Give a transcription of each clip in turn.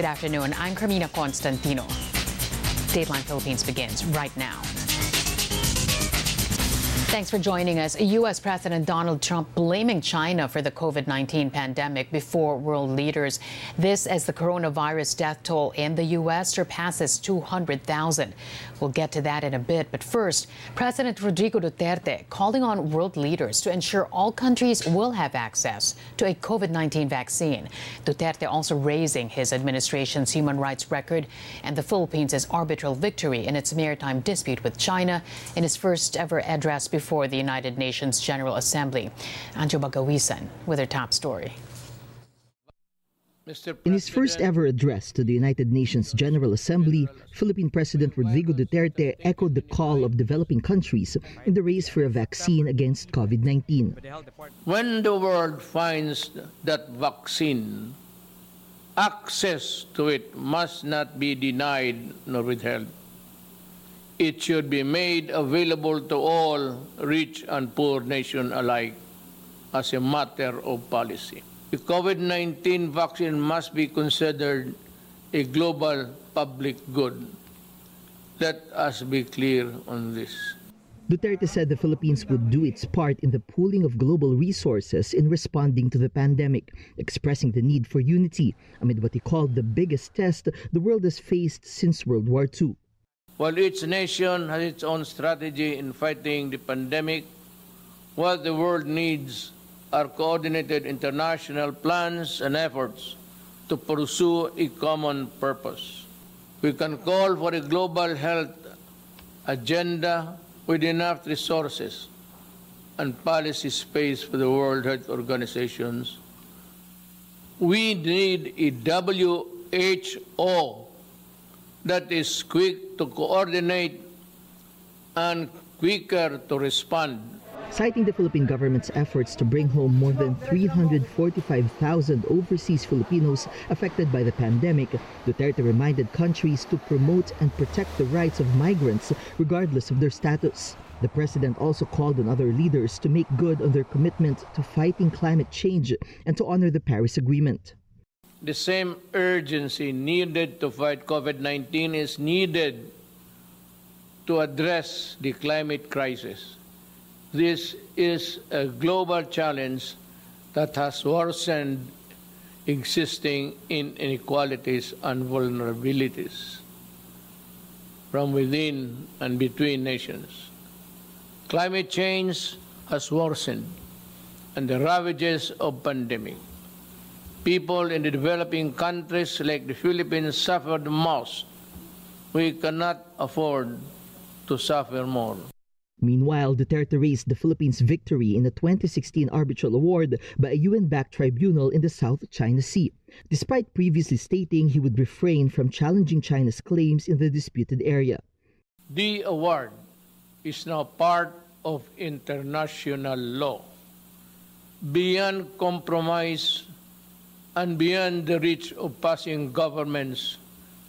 Good afternoon. I'm Karmina Constantino. Dateline Philippines begins right now. Thanks for joining us. U.S. President Donald Trump blaming China for the COVID 19 pandemic before world leaders. This as the coronavirus death toll in the U.S. surpasses 200,000. We'll get to that in a bit. But first, President Rodrigo Duterte calling on world leaders to ensure all countries will have access to a COVID 19 vaccine. Duterte also raising his administration's human rights record and the Philippines' arbitral victory in its maritime dispute with China in his first ever address before before the United Nations General Assembly. Anjo Bagaoisan with her top story. In his first ever address to the United Nations General Assembly, Philippine President Rodrigo Duterte echoed the call of developing countries in the race for a vaccine against COVID 19. When the world finds that vaccine, access to it must not be denied nor withheld it should be made available to all rich and poor nations alike as a matter of policy. The COVID-19 vaccine must be considered a global public good. Let us be clear on this. Duterte said the Philippines would do its part in the pooling of global resources in responding to the pandemic, expressing the need for unity amid what he called the biggest test the world has faced since World War II. While each nation has its own strategy in fighting the pandemic, what the world needs are coordinated international plans and efforts to pursue a common purpose. We can call for a global health agenda with enough resources and policy space for the World Health Organizations. We need a WHO that is quick to coordinate and quicker to respond. Citing the Philippine government's efforts to bring home more than 345,000 overseas Filipinos affected by the pandemic, Duterte reminded countries to promote and protect the rights of migrants regardless of their status. The president also called on other leaders to make good on their commitment to fighting climate change and to honor the Paris Agreement the same urgency needed to fight COVID 19 is needed to address the climate crisis. This is a global challenge that has worsened existing inequalities and vulnerabilities from within and between nations. Climate change has worsened, and the ravages of pandemic people in the developing countries like the Philippines suffer the most. We cannot afford to suffer more. Meanwhile, Duterte raised the Philippines' victory in the 2016 arbitral award by a UN-backed tribunal in the South China Sea, despite previously stating he would refrain from challenging China's claims in the disputed area. The award is now part of international law. Beyond compromise and beyond the reach of passing governments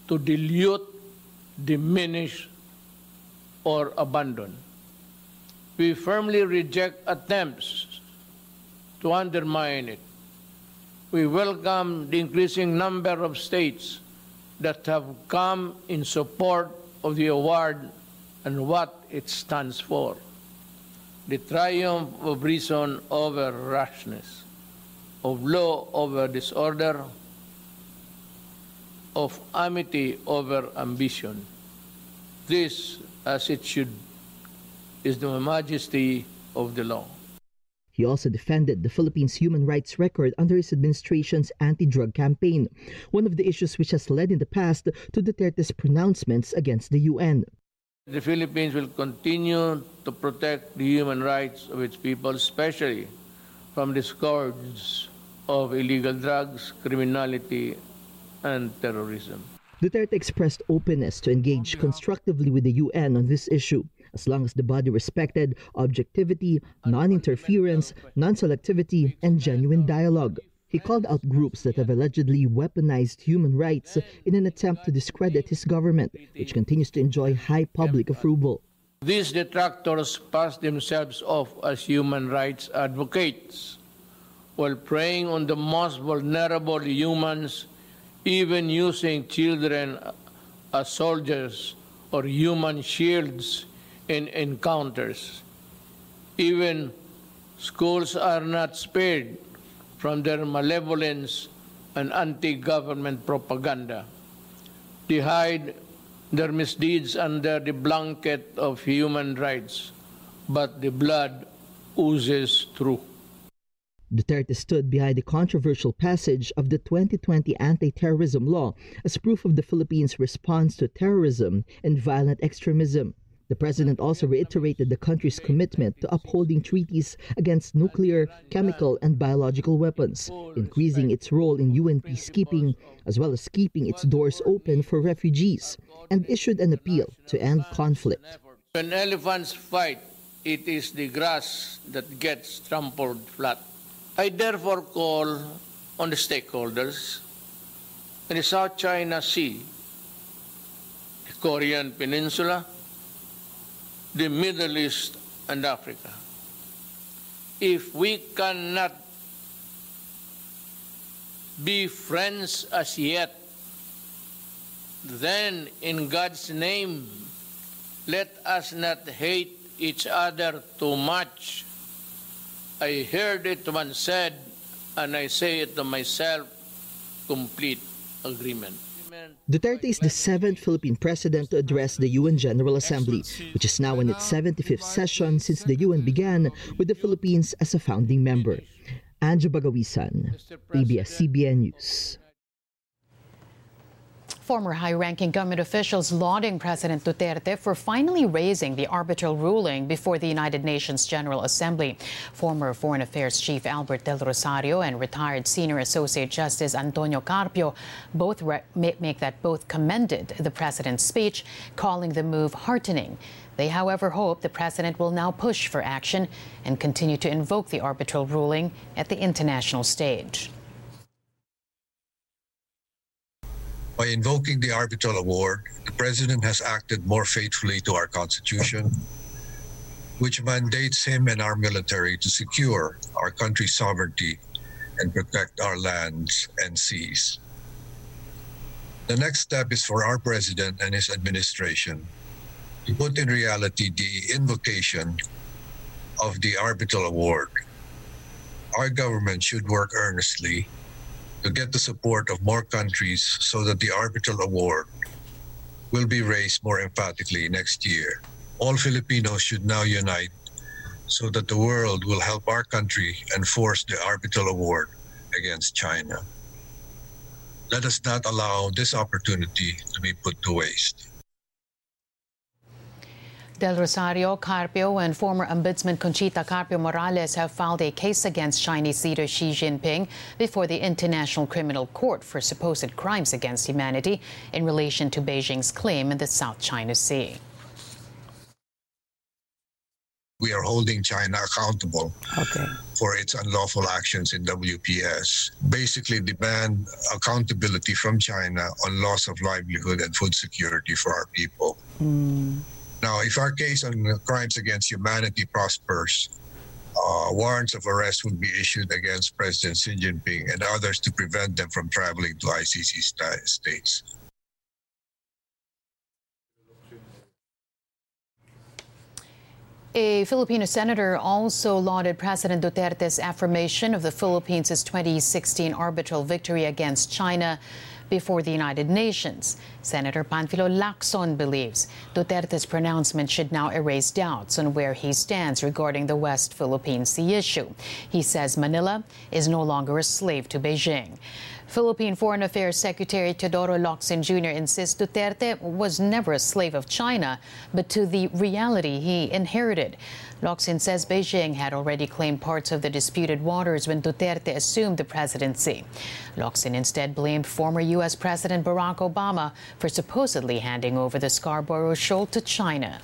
to dilute, diminish, or abandon. We firmly reject attempts to undermine it. We welcome the increasing number of states that have come in support of the award and what it stands for. The triumph of reason over rashness of law over disorder, of amity over ambition. This, as it should, is the majesty of the law. He also defended the Philippines' human rights record under his administration's anti-drug campaign, one of the issues which has led in the past to Duterte's pronouncements against the UN. The Philippines will continue to protect the human rights of its people, especially from the scourge of illegal drugs, criminality, and terrorism. Duterte expressed openness to engage constructively with the UN on this issue, as long as the body respected objectivity, non interference, non selectivity, and genuine dialogue. He called out groups that have allegedly weaponized human rights in an attempt to discredit his government, which continues to enjoy high public approval. These detractors pass themselves off as human rights advocates while preying on the most vulnerable humans even using children as soldiers or human shields in encounters. Even schools are not spared from their malevolence and anti-government propaganda. They hide their misdeeds under the blanket of human rights, but the blood oozes through. Duterte stood behind the controversial passage of the 2020 anti-terrorism law as proof of the Philippines' response to terrorism and violent extremism. The president also reiterated the country's commitment to upholding treaties against nuclear, chemical, and biological weapons, increasing its role in UN peacekeeping, as well as keeping its doors open for refugees, and issued an appeal to end conflict. When elephants fight, it is the grass that gets trampled flat. I therefore call on the stakeholders in the South China Sea, the Korean Peninsula, the Middle East and Africa. If we cannot be friends as yet, then in God's name, let us not hate each other too much. I heard it once said, and I say it to myself, complete agreement. Duterte is the seventh Philippine president to address the UN General Assembly, which is now in its 75th session since the UN began with the Philippines as a founding member. Anjo Bagawisan, ABS-CBN News. Former high-ranking government officials lauding President Duterte for finally raising the arbitral ruling before the United Nations General Assembly. Former Foreign Affairs Chief Albert Del Rosario and retired Senior Associate Justice Antonio Carpio both make that both commended the president's speech, calling the move heartening. They, however, hope the president will now push for action and continue to invoke the arbitral ruling at the international stage. By invoking the arbitral award, the President has acted more faithfully to our Constitution, which mandates him and our military to secure our country's sovereignty and protect our lands and seas. The next step is for our President and his administration to put in reality the invocation of the arbitral award. Our government should work earnestly to get the support of more countries so that the arbitral award will be raised more emphatically next year. All Filipinos should now unite so that the world will help our country enforce the arbitral award against China. Let us not allow this opportunity to be put to waste. Del Rosario, Carpio, and former Ombudsman Conchita Carpio Morales have filed a case against Chinese leader Xi Jinping before the International Criminal Court for supposed crimes against humanity in relation to Beijing's claim in the South China Sea. We are holding China accountable okay. for its unlawful actions in WPS. Basically, demand accountability from China on loss of livelihood and food security for our people. Mm. Now, if our case on crimes against humanity prospers, uh, warrants of arrest would be issued against President Xi Jinping and others to prevent them from traveling to ICC st- states. A Filipino senator also lauded President Duterte's affirmation of the Philippines' 2016 arbitral victory against China before the United Nations. Senator Panfilo Lacson believes Duterte's pronouncement should now erase doubts on where he stands regarding the West Philippine Sea issue. He says Manila is no longer a slave to Beijing. Philippine Foreign Affairs Secretary Teodoro Locsin Jr. insists Duterte was never a slave of China, but to the reality he inherited. Locsin says Beijing had already claimed parts of the disputed waters when Duterte assumed the presidency. Locsin instead blamed former U.S. President Barack Obama for supposedly handing over the Scarborough Shoal to China.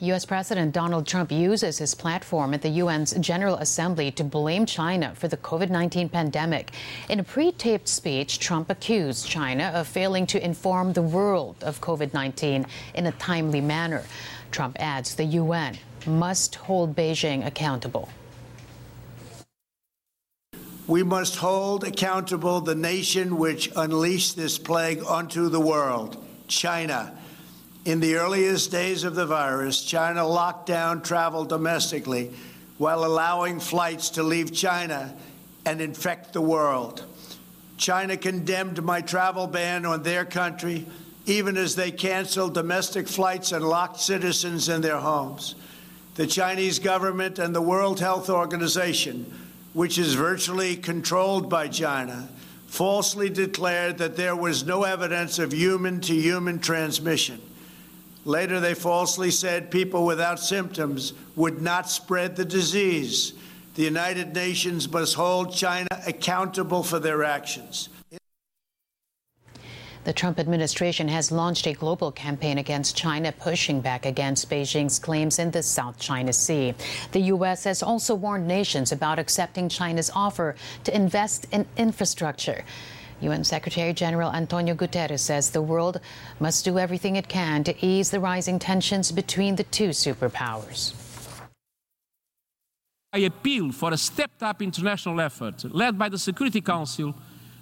U.S. President Donald Trump uses his platform at the UN's General Assembly to blame China for the COVID 19 pandemic. In a pre taped speech, Trump accused China of failing to inform the world of COVID 19 in a timely manner. Trump adds the UN must hold Beijing accountable. We must hold accountable the nation which unleashed this plague onto the world, China. In the earliest days of the virus, China locked down travel domestically while allowing flights to leave China and infect the world. China condemned my travel ban on their country, even as they canceled domestic flights and locked citizens in their homes. The Chinese government and the World Health Organization which is virtually controlled by China, falsely declared that there was no evidence of human to human transmission. Later, they falsely said people without symptoms would not spread the disease. The United Nations must hold China accountable for their actions. The Trump administration has launched a global campaign against China, pushing back against Beijing's claims in the South China Sea. The U.S. has also warned nations about accepting China's offer to invest in infrastructure. UN Secretary General Antonio Guterres says the world must do everything it can to ease the rising tensions between the two superpowers. I appeal for a stepped up international effort led by the Security Council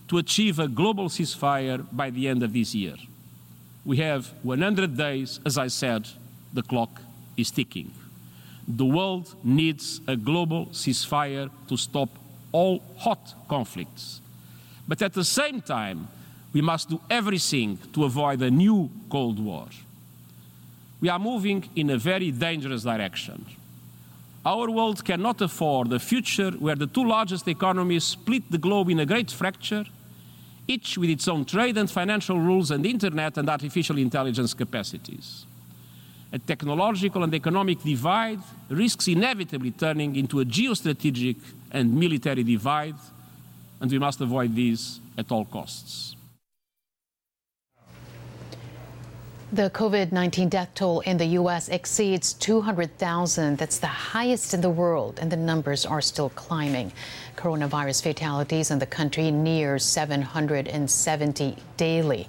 to achieve a global ceasefire by the end of this year. We have 100 days, as I said, the clock is ticking. The world needs a global ceasefire to stop all hot conflicts. But at the same time, we must do everything to avoid a new Cold War. We are moving in a very dangerous direction. Our world cannot afford a future where the two largest economies split the globe in a great fracture each with its own trade and financial rules and internet and artificial intelligence capacities. A technological and economic divide risks inevitably turning into a geostrategic and military divide, and we must avoid these at all costs. The COVID 19 death toll in the U.S. exceeds 200,000. That's the highest in the world, and the numbers are still climbing. Coronavirus fatalities in the country near 770 daily.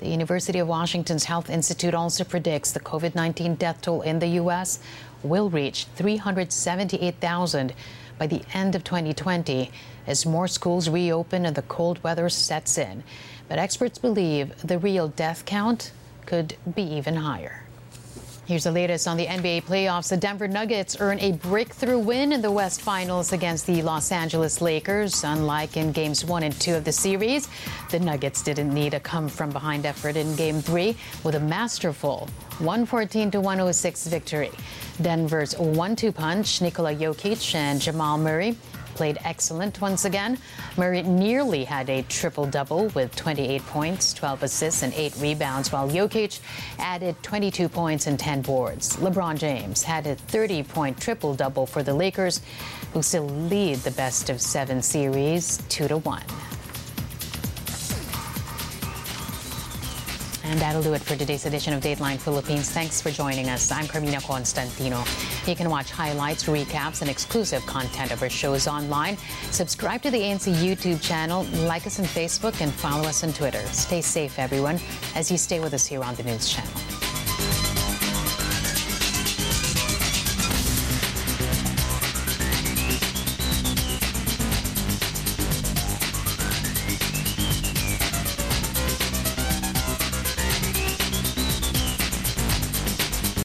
The University of Washington's Health Institute also predicts the COVID 19 death toll in the U.S. will reach 378,000 by the end of 2020 as more schools reopen and the cold weather sets in. But experts believe the real death count could be even higher. Here's the latest on the NBA playoffs. The Denver Nuggets earn a breakthrough win in the West Finals against the Los Angeles Lakers. Unlike in games one and two of the series, the Nuggets didn't need a come from behind effort in game three with a masterful 114 to 106 victory. Denver's one two punch, Nikola Jokic and Jamal Murray played excellent once again. Murray nearly had a triple double with 28 points, 12 assists, and 8 rebounds, while Jokic added 22 points and 10 boards. LeBron James had a 30 point triple double for the Lakers, who still lead the best of seven series 2 to 1. And that'll do it for today's edition of Dateline Philippines. Thanks for joining us. I'm Karmina Constantino. You can watch highlights, recaps, and exclusive content of our shows online. Subscribe to the ANC YouTube channel, like us on Facebook, and follow us on Twitter. Stay safe, everyone, as you stay with us here on the News Channel.